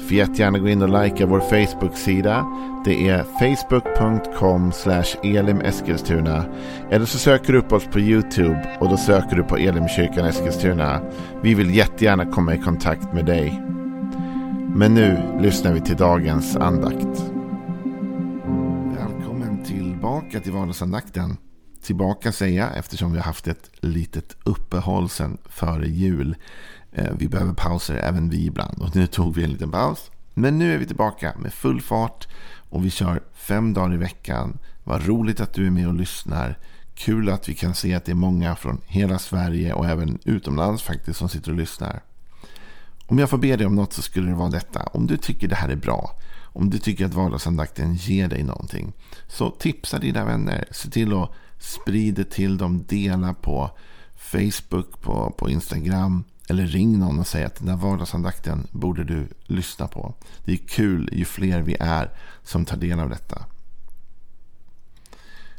Får jättegärna gå in och likea vår Facebook-sida. Det är facebook.com elimeskilstuna. Eller så söker du upp oss på YouTube och då söker du på Elimkyrkan Eskilstuna. Vi vill jättegärna komma i kontakt med dig. Men nu lyssnar vi till dagens andakt. Välkommen tillbaka till vardagsandakten. Tillbaka säger jag eftersom vi har haft ett litet uppehåll sedan före jul. Eh, vi behöver pauser även vi ibland och nu tog vi en liten paus. Men nu är vi tillbaka med full fart och vi kör fem dagar i veckan. Vad roligt att du är med och lyssnar. Kul att vi kan se att det är många från hela Sverige och även utomlands faktiskt som sitter och lyssnar. Om jag får be dig om något så skulle det vara detta. Om du tycker det här är bra. Om du tycker att vardagsandakten ger dig någonting. Så tipsa dina vänner. Se till att sprida till dem. Dela på Facebook, på, på Instagram. Eller ring någon och säg att den där vardagsandakten borde du lyssna på. Det är kul ju fler vi är som tar del av detta.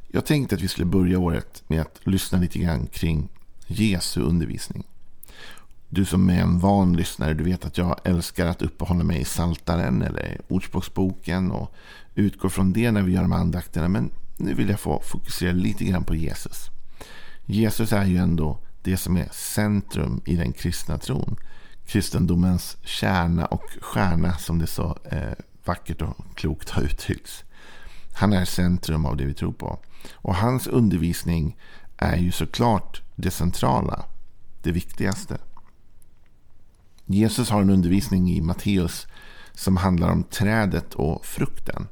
Jag tänkte att vi skulle börja året med att lyssna lite grann kring Jesu undervisning. Du som är en van lyssnare, du vet att jag älskar att uppehålla mig i Saltaren eller Ordspråksboken och utgår från det när vi gör de här andakterna. Men nu vill jag få fokusera lite grann på Jesus. Jesus är ju ändå det som är centrum i den kristna tron. Kristendomens kärna och stjärna som det så eh, vackert och klokt har uttryckts. Han är centrum av det vi tror på. Och hans undervisning är ju såklart det centrala, det viktigaste. Jesus har en undervisning i Matteus som handlar om trädet och frukten.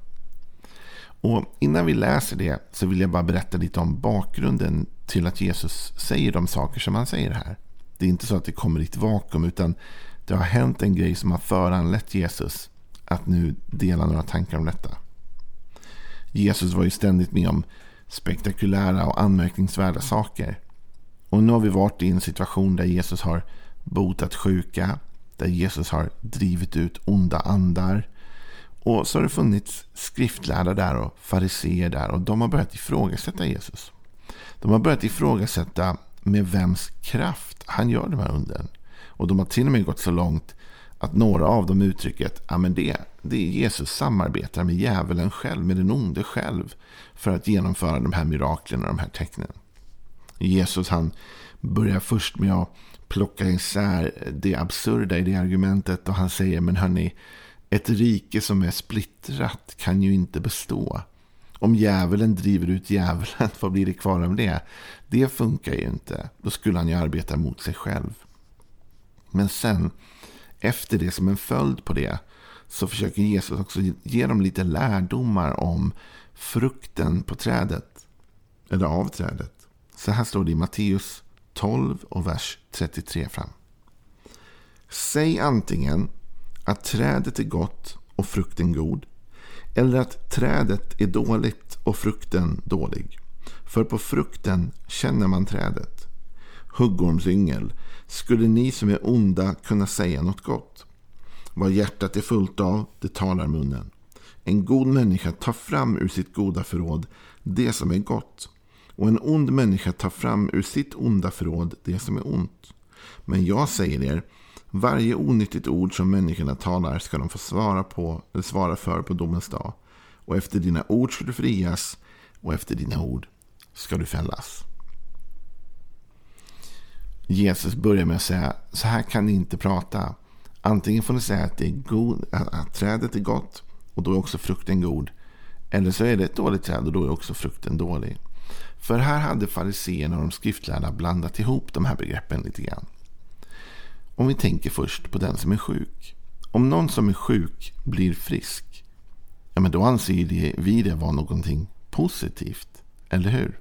Och innan vi läser det så vill jag bara berätta lite om bakgrunden till att Jesus säger de saker som han säger här. Det är inte så att det kommer i ett vakuum utan det har hänt en grej som har föranlett Jesus att nu dela några tankar om detta. Jesus var ju ständigt med om spektakulära och anmärkningsvärda saker. Och nu har vi varit i en situation där Jesus har botat sjuka, där Jesus har drivit ut onda andar. Och så har det funnits skriftlärda där och fariseer där och de har börjat ifrågasätta Jesus. De har börjat ifrågasätta med vems kraft han gör de här undren. Och de har till och med gått så långt att några av dem uttrycker att ja, men det, det är Jesus samarbetar med djävulen själv, med den onde själv, för att genomföra de här miraklen och de här tecknen. Jesus han börjar först med att plocka isär det absurda i det argumentet och han säger men hörni, ett rike som är splittrat kan ju inte bestå. Om djävulen driver ut djävulen, vad blir det kvar av det? Det funkar ju inte. Då skulle han ju arbeta mot sig själv. Men sen, efter det som en följd på det, så försöker Jesus också ge dem lite lärdomar om frukten på trädet. Eller av trädet. Så här står det i Matteus 12 och vers 33 fram. Säg antingen att trädet är gott och frukten god. Eller att trädet är dåligt och frukten dålig. För på frukten känner man trädet. Huggormsyngel, skulle ni som är onda kunna säga något gott? Vad hjärtat är fullt av, det talar munnen. En god människa tar fram ur sitt goda förråd det som är gott. Och en ond människa tar fram ur sitt onda förråd det som är ont. Men jag säger er, varje onyttigt ord som människorna talar ska de få svara, på, eller svara för på domens dag. Och efter dina ord ska du frias och efter dina ord ska du fällas. Jesus börjar med att säga, så här kan ni inte prata. Antingen får ni säga att, det är god, att trädet är gott och då är också frukten god. Eller så är det ett dåligt träd och då är också frukten dålig. För här hade fariseerna och de skriftlärda blandat ihop de här begreppen lite grann. Om vi tänker först på den som är sjuk. Om någon som är sjuk blir frisk, ja men då anser vi det vara någonting positivt. Eller hur?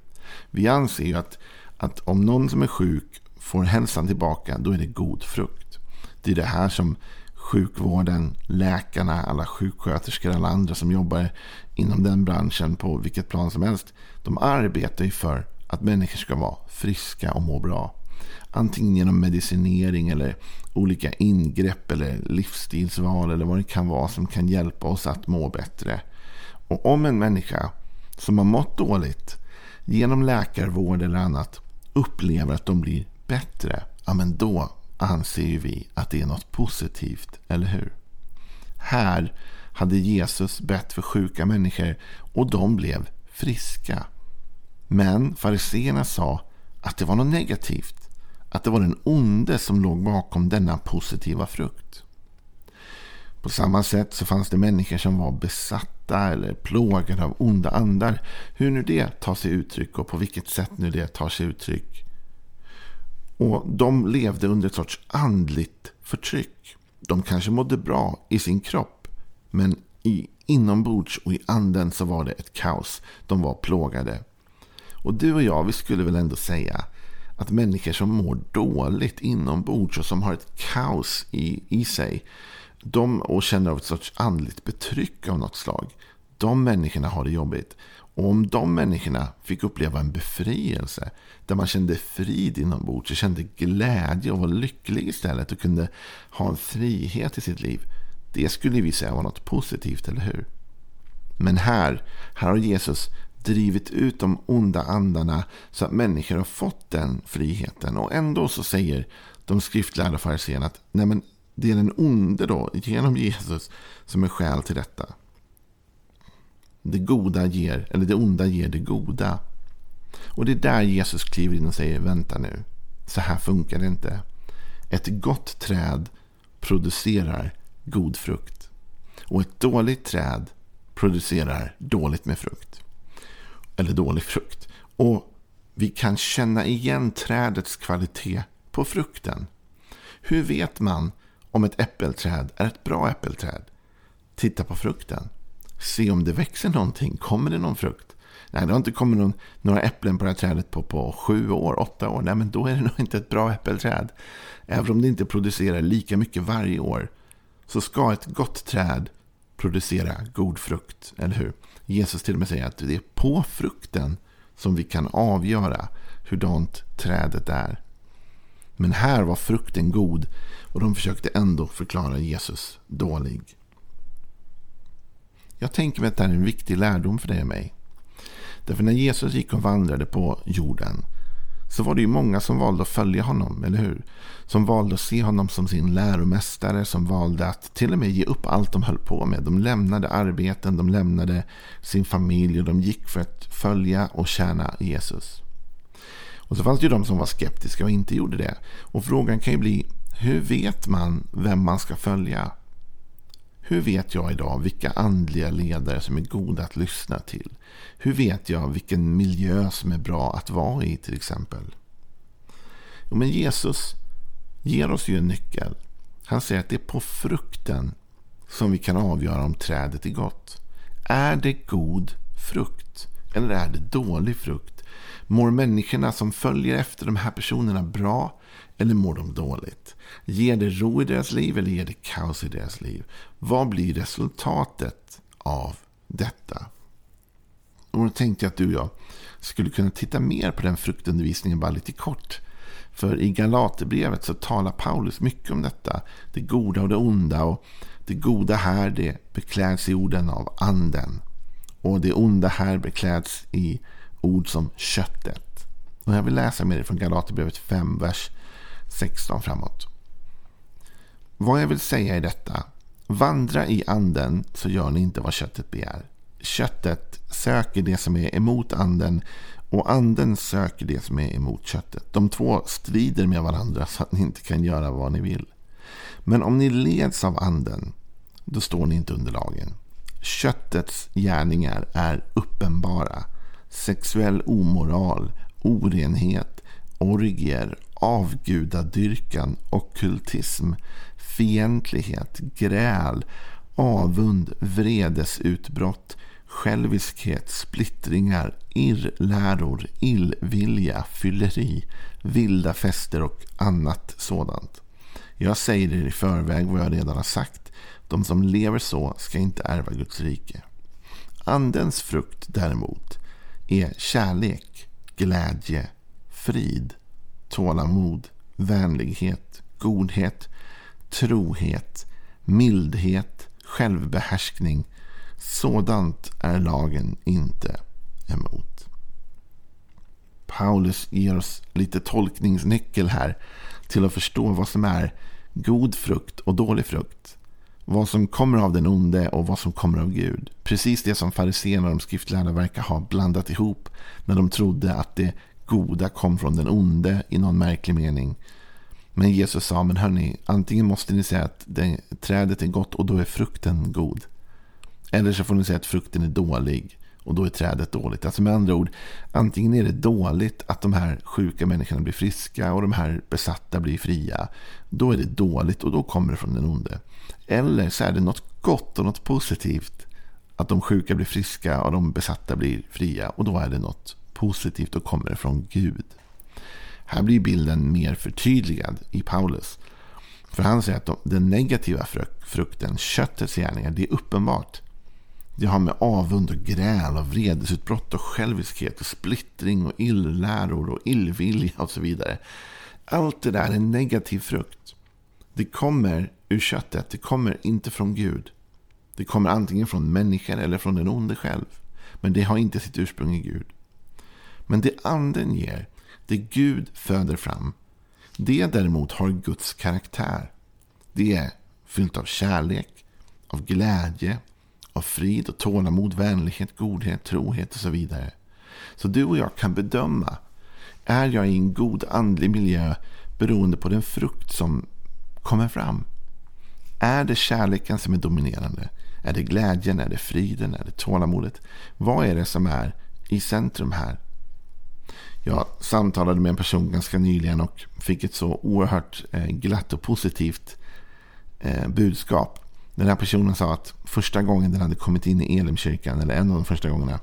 Vi anser ju att, att om någon som är sjuk får hälsan tillbaka, då är det god frukt. Det är det här som sjukvården, läkarna, alla sjuksköterskor, alla andra som jobbar inom den branschen på vilket plan som helst. De arbetar ju för att människor ska vara friska och må bra. Antingen genom medicinering eller olika ingrepp eller livsstilsval eller vad det kan vara som kan hjälpa oss att må bättre. Och om en människa som har mått dåligt genom läkarvård eller annat upplever att de blir bättre, ja men då anser vi att det är något positivt, eller hur? Här hade Jesus bett för sjuka människor och de blev friska. Men fariseerna sa att det var något negativt. Att det var den onde som låg bakom denna positiva frukt. På samma sätt så fanns det människor som var besatta eller plågade av onda andar. Hur nu det tar sig uttryck och på vilket sätt nu det tar sig uttryck. Och de levde under ett sorts andligt förtryck. De kanske mådde bra i sin kropp. Men i, inombords och i anden så var det ett kaos. De var plågade. Och du och jag, vi skulle väl ändå säga att människor som mår dåligt inombords och som har ett kaos i, i sig de, och känner av ett sorts andligt betryck av något slag. De människorna har det jobbigt. Och om de människorna fick uppleva en befrielse där man kände frid inombords och kände glädje och var lycklig istället och kunde ha en frihet i sitt liv. Det skulle vi säga var något positivt, eller hur? Men här, här har Jesus drivit ut de onda andarna så att människor har fått den friheten. Och ändå så säger de skriftlärda fariséerna att nej men, det är den onde då, genom Jesus, som är skäl till detta. Det goda ger, eller det onda ger det goda. Och det är där Jesus kliver in och säger vänta nu. Så här funkar det inte. Ett gott träd producerar god frukt. Och ett dåligt träd producerar dåligt med frukt. Eller dålig frukt. Och vi kan känna igen trädets kvalitet på frukten. Hur vet man om ett äppelträd är ett bra äppelträd? Titta på frukten. Se om det växer någonting. Kommer det någon frukt? Nej, det har inte kommit någon, några äpplen på det här trädet på, på sju år, åtta år. Nej, men då är det nog inte ett bra äppelträd. Även om det inte producerar lika mycket varje år så ska ett gott träd producera god frukt. Eller hur? Jesus till och med säger att det är på frukten som vi kan avgöra hurdant trädet är. Men här var frukten god och de försökte ändå förklara Jesus dålig. Jag tänker mig att det här är en viktig lärdom för dig och mig. Därför när Jesus gick och vandrade på jorden så var det ju många som valde att följa honom, eller hur? Som valde att se honom som sin läromästare, som valde att till och med ge upp allt de höll på med. De lämnade arbeten, de lämnade sin familj och de gick för att följa och tjäna Jesus. Och så fanns det ju de som var skeptiska och inte gjorde det. Och frågan kan ju bli, hur vet man vem man ska följa? Hur vet jag idag vilka andliga ledare som är goda att lyssna till? Hur vet jag vilken miljö som är bra att vara i till exempel? Jo, men Jesus ger oss ju en nyckel. Han säger att det är på frukten som vi kan avgöra om trädet är gott. Är det god frukt? Eller är det dålig frukt? Mår människorna som följer efter de här personerna bra? Eller mår de dåligt? Ger det ro i deras liv eller ger det kaos i deras liv? Vad blir resultatet av detta? Och då tänkte jag att du och jag skulle kunna titta mer på den fruktundervisningen bara lite kort. För i Galaterbrevet så talar Paulus mycket om detta. Det goda och det onda. Och det goda här det bekläds i orden av anden. Och det onda här bekläds i ord som köttet. Och jag vill läsa med dig från Galaterbrevet 5, vers 16 framåt. Vad jag vill säga är detta. Vandra i anden så gör ni inte vad köttet begär. Köttet söker det som är emot anden och anden söker det som är emot köttet. De två strider med varandra så att ni inte kan göra vad ni vill. Men om ni leds av anden, då står ni inte under lagen. Köttets gärningar är uppenbara. Sexuell omoral, orenhet, orgier, avgudadyrkan, okkultism, fientlighet, gräl, avund, vredesutbrott, själviskhet, splittringar, irrläror, illvilja, fylleri, vilda fester och annat sådant. Jag säger er i förväg vad jag redan har sagt. De som lever så ska inte ärva Guds rike. Andens frukt däremot är kärlek, glädje, frid, tålamod, vänlighet, godhet, trohet, mildhet, självbehärskning. Sådant är lagen inte emot. Paulus ger oss lite tolkningsnyckel här till att förstå vad som är god frukt och dålig frukt. Vad som kommer av den onde och vad som kommer av Gud. Precis det som fariséerna och de skriftlärda verkar ha blandat ihop när de trodde att det goda kom från den onde i någon märklig mening. Men Jesus sa, men hörni, antingen måste ni säga att det, trädet är gott och då är frukten god. Eller så får ni säga att frukten är dålig och då är trädet dåligt. Alltså med andra ord, antingen är det dåligt att de här sjuka människorna blir friska och de här besatta blir fria. Då är det dåligt och då kommer det från den onde. Eller så är det något gott och något positivt. Att de sjuka blir friska och de besatta blir fria. Och då är det något positivt och kommer från Gud. Här blir bilden mer förtydligad i Paulus. För han säger att den negativa frukten, köttets gärningar, det är uppenbart. Det har med avund och gräl och vredesutbrott och själviskhet och splittring och illläror och illvilja och så vidare. Allt det där är negativ frukt. Det kommer ur köttet. Det kommer inte från Gud. Det kommer antingen från människor eller från den onde själv. Men det har inte sitt ursprung i Gud. Men det anden ger, det Gud föder fram, det däremot har Guds karaktär. Det är fyllt av kärlek, av glädje, av frid och tålamod, vänlighet, godhet, trohet och så vidare. Så du och jag kan bedöma, är jag i en god andlig miljö beroende på den frukt som kommer fram? Är det kärleken som är dominerande? Är det glädjen? Är det friden? Är det tålamodet? Vad är det som är i centrum här? Jag samtalade med en person ganska nyligen och fick ett så oerhört eh, glatt och positivt eh, budskap. Den här personen sa att första gången den hade kommit in i Elimkyrkan, eller en av de första gångerna,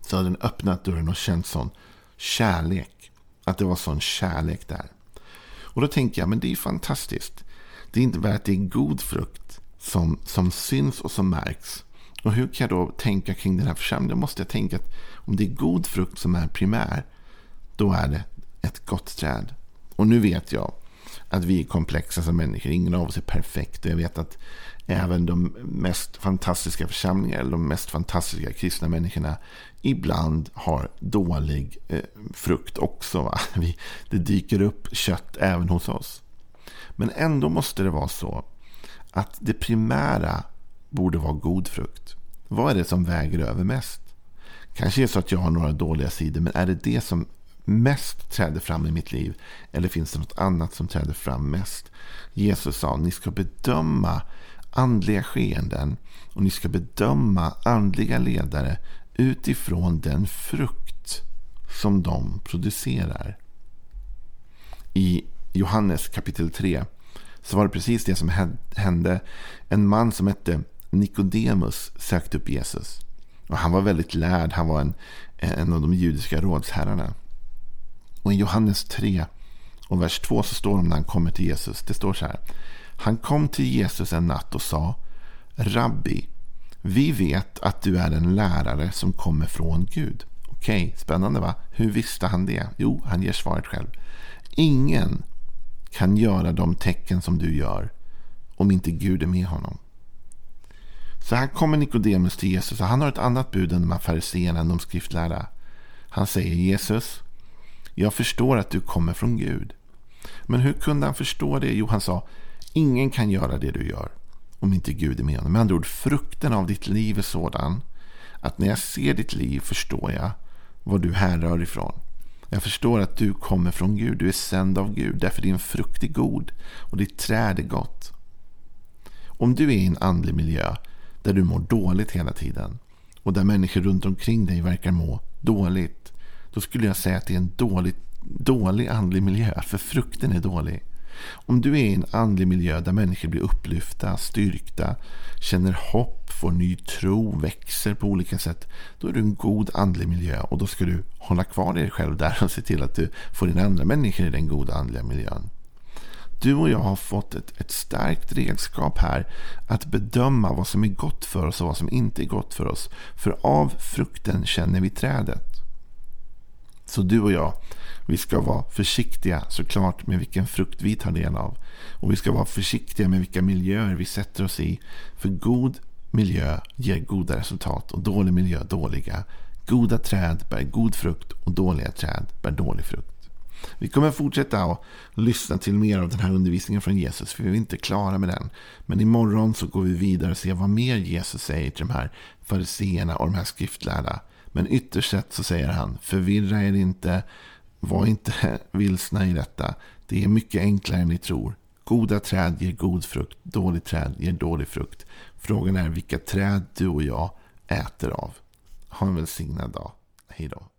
så hade den öppnat dörren och känt sån kärlek. Att det var sån kärlek där. Och då tänker jag, men det är fantastiskt. Det är inte bara att det är god frukt som, som syns och som märks. Och hur kan jag då tänka kring den här församlingen? Då måste jag tänka att om det är god frukt som är primär, då är det ett gott träd. Och nu vet jag att vi är komplexa som människor. Ingen av oss är perfekt. Och jag vet att även de mest fantastiska församlingar, eller de mest fantastiska kristna människorna, ibland har dålig eh, frukt också. Va? Vi, det dyker upp kött även hos oss. Men ändå måste det vara så att det primära borde vara god frukt. Vad är det som väger över mest? Kanske är det så att jag har några dåliga sidor, men är det det som mest träder fram i mitt liv? Eller finns det något annat som träder fram mest? Jesus sa, ni ska bedöma andliga skeenden och ni ska bedöma andliga ledare utifrån den frukt som de producerar. I Johannes kapitel 3 så var det precis det som hände. En man som hette Nikodemus sökte upp Jesus. Och han var väldigt lärd. Han var en, en av de judiska rådsherrarna. Och i Johannes 3 och vers 2 så står det om när han kommer till Jesus. Det står så här. Han kom till Jesus en natt och sa Rabbi, vi vet att du är en lärare som kommer från Gud. Okej, okay, spännande va? Hur visste han det? Jo, han ger svaret själv. Ingen kan göra de tecken som du gör om inte Gud är med honom. Så här kommer Nikodemus till Jesus och han har ett annat bud än de här fariséerna, än de skriftlärda. Han säger Jesus, jag förstår att du kommer från Gud. Men hur kunde han förstå det? Jo, han sa, ingen kan göra det du gör om inte Gud är med honom. Med andra ord, frukten av ditt liv är sådan att när jag ser ditt liv förstår jag var du härrör ifrån. Jag förstår att du kommer från Gud. Du är sänd av Gud. Därför din frukt är god och ditt träd är gott. Om du är i en andlig miljö där du mår dåligt hela tiden och där människor runt omkring dig verkar må dåligt. Då skulle jag säga att det är en dålig, dålig andlig miljö. För frukten är dålig. Om du är i en andlig miljö där människor blir upplyfta, styrkta, känner hopp, får ny tro, växer på olika sätt. Då är du en god andlig miljö och då ska du hålla kvar dig själv där och se till att du får in andra människor i den goda andliga miljön. Du och jag har fått ett, ett starkt redskap här att bedöma vad som är gott för oss och vad som inte är gott för oss. För av frukten känner vi trädet. Så du och jag, vi ska vara försiktiga såklart med vilken frukt vi tar del av. Och vi ska vara försiktiga med vilka miljöer vi sätter oss i. För god miljö ger goda resultat och dålig miljö dåliga. Goda träd bär god frukt och dåliga träd bär dålig frukt. Vi kommer fortsätta att lyssna till mer av den här undervisningen från Jesus. För vi är inte klara med den. Men imorgon så går vi vidare och ser vad mer Jesus säger till de här fariseerna och de här skriftlärda. Men ytterst sett så säger han, förvirra er inte, var inte vilsna i detta. Det är mycket enklare än ni tror. Goda träd ger god frukt, dålig träd ger dålig frukt. Frågan är vilka träd du och jag äter av. Ha en välsignad dag. Hej då.